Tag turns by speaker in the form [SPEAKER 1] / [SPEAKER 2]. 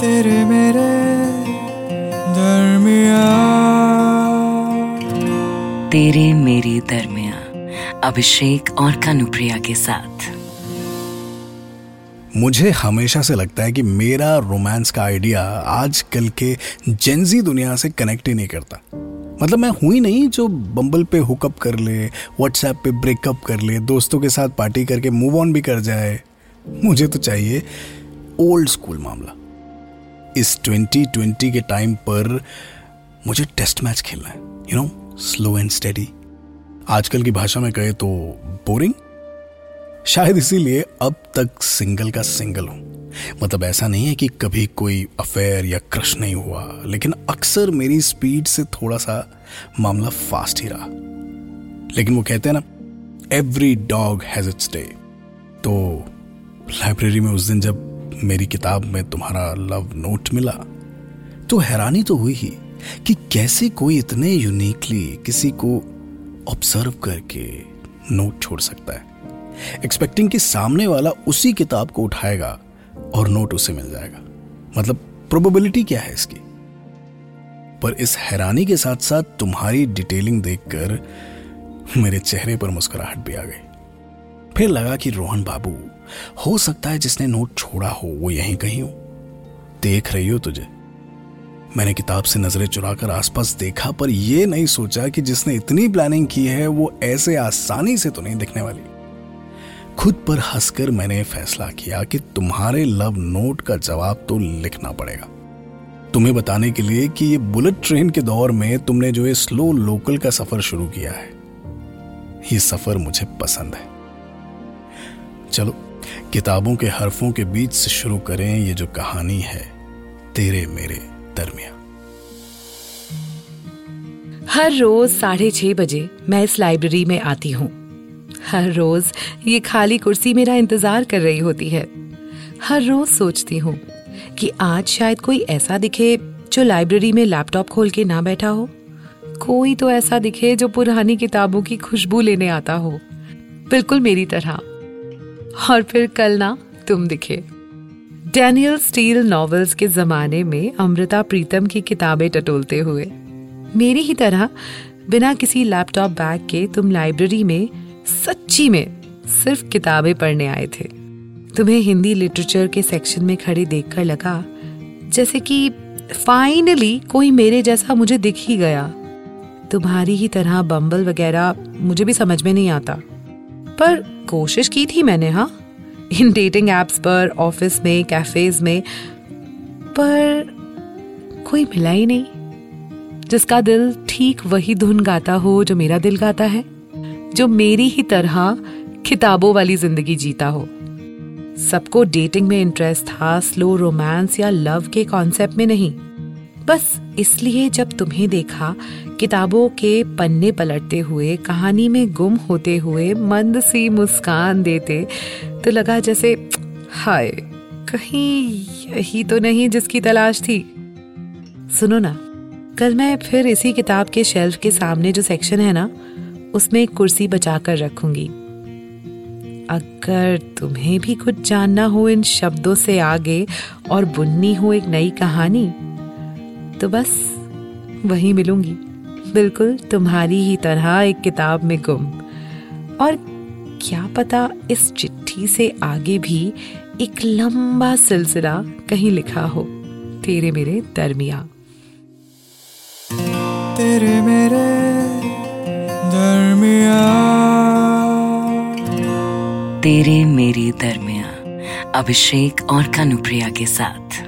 [SPEAKER 1] तेरे मेरे दरमिया
[SPEAKER 2] तेरे मेरे दरमिया अभिषेक और कानुप्रिया के साथ।
[SPEAKER 3] मुझे हमेशा से लगता है कि मेरा रोमांस का आइडिया आजकल के जेंजी दुनिया से कनेक्ट ही नहीं करता। मतलब मैं हुई नहीं जो बम्बल पे हुकअप कर ले व्हाट्सएप पे ब्रेकअप कर ले दोस्तों के साथ पार्टी करके मूव ऑन भी कर जाए। मुझे तो चाहिए ओल्ड स्कूल मामला। इस 2020 के टाइम पर मुझे टेस्ट मैच खेलना है you know slow and steady आजकल की भाषा में कहे तो बोरिंग शायद इसीलिए अब तक सिंगल का सिंगल हूँ। मतलब ऐसा नहीं है कि कभी कोई अफेयर या क्रश नहीं हुआ, लेकिन अक्सर मेरी स्पीड से थोड़ा सा मामला फास्ट ही रहा। लेकिन वो कहते हैं ना every dog has its day तो लाइब्रेरी में उस दिन जब मेरी किताब में तुम्हारा लव नोट मिला तो हैरानी तो हुई ही कि कैसे कोई इतने यूनिकली किसी को ऑब्ज़र्व करके नोट छोड़ सकता है। एक्सपेक्टिंग कि सामने वाला उसी किताब को उठाएगा और नोट उसे मिल जाएगा। मतलब प्रोबेबिलिटी क्या है इसकी? पर इस हैरानी के साथ साथ तुम्हारी डिटेलिंग देखकर मेरे चेहरे पर मुस्कुराहट भी आ गई। फिर लगा कि रोहन बाबू, हो सकता है जिसने नोट छोड़ा हो, वो यहीं कहीं हो। देख रही हो तुझे। मैंने किताब से नज़रें चुराकर आसपास देखा, पर यह नहीं सोचा कि जिसने इतनी प्लानिंग की है, वो ऐसे आसानी से तो नहीं दिखने वाली। खुद पर हंसकर मैंने फैसला किया कि तुम्हारे लव नोट का जवाब तो लिखना पड़ेगा। तुम्हें बताने के लिए कि ये बुलेट ट्रेन के दौर में तुमने जो ये स्लो लोकल का सफ़र शुरू किया है, ये सफ़र मुझे पसंद है। चलो, किताबों के हरफों के बीच से शुरू करें ये जो कहानी है, तेरे मेरे दरमिया
[SPEAKER 4] हर रोज साढ़े छह बजे मैं इस लाइब्रेरी में आती हूँ। हर रोज ये खाली कुर्सी मेरा इंतज़ार कर रही होती है। हर रोज सोचती हूँ कि आज शायद कोई ऐसा दिखे जो लाइब्रेरी में लैपटॉप खोल के ना बैठा हो। कोई तो ऐसा दिखे जो पुरानी किताबों की खुशबू लेने आता हो। बिल्कुल मेरी तरह। और फिर कल ना तुम दिखे। डैनियल स्टील नॉवेल्स के जमाने में अमृता प्रीतम की किताबें टटोलते हुए, मेरी ही तरह, बिना किसी लैपटॉप बैग के तुम लाइब्रेरी में सच्ची में सिर्फ़ किताबें पढ़ने आए थे। तुम्हें हिंदी लिटरेचर के सेक्शन में खड़े देखकर लगा, जैसे कि फाइनली कोई मेरे जैसा मुझे दिख ही गया। तुम्हारी ही तरह बम्बल वगैरह मुझे भी समझ में नहीं आता। पर कोशिश की थी मैंने हाँ। इन डेटिंग एप्स पर ऑफ़िस में कैफेज में, पर कोई मिला ही नहीं। जिसका दिल ठीक वही धुन गाता हो जो मेरा दिल गाता है, जो मेरी ही तरह किताबों वाली ज़िंदगी जीता हो। सबको डेटिंग में इंटरेस्ट था स्लो रोमांस या लव के कॉन्सेप्ट में नहीं। बस इसलिए जब तुम्हें देखा, किताबों के पन्ने पलटते हुए, कहानी में गुम होते हुए, मंद सी मुस्कान देते तो लगा जैसे, हाय, कहीं यही तो नहीं जिसकी तलाश थी। सुनो ना, कल मैं फिर इसी किताब के शेल्फ के सामने जो सेक्शन है ना, उसमें एक कुर्सी बचा कर रखूँगी। अगर तुम्हें भी कुछ जानना हो इन शब्दों से आगे और बुननी हो एक नई कहानी तो बस वही मिलूँगी। बिल्कुल तुम्हारी ही तरह एक किताब में गुम। और क्या पता इस चिट्ठी से आगे भी एक लंबा सिलसिला कहीं लिखा हो। तेरे मेरे दरमिया
[SPEAKER 1] तेरे मेरे दरमिया
[SPEAKER 2] तेरे मेरे दरमिया अभिषेक और कानुप्रिया के साथ।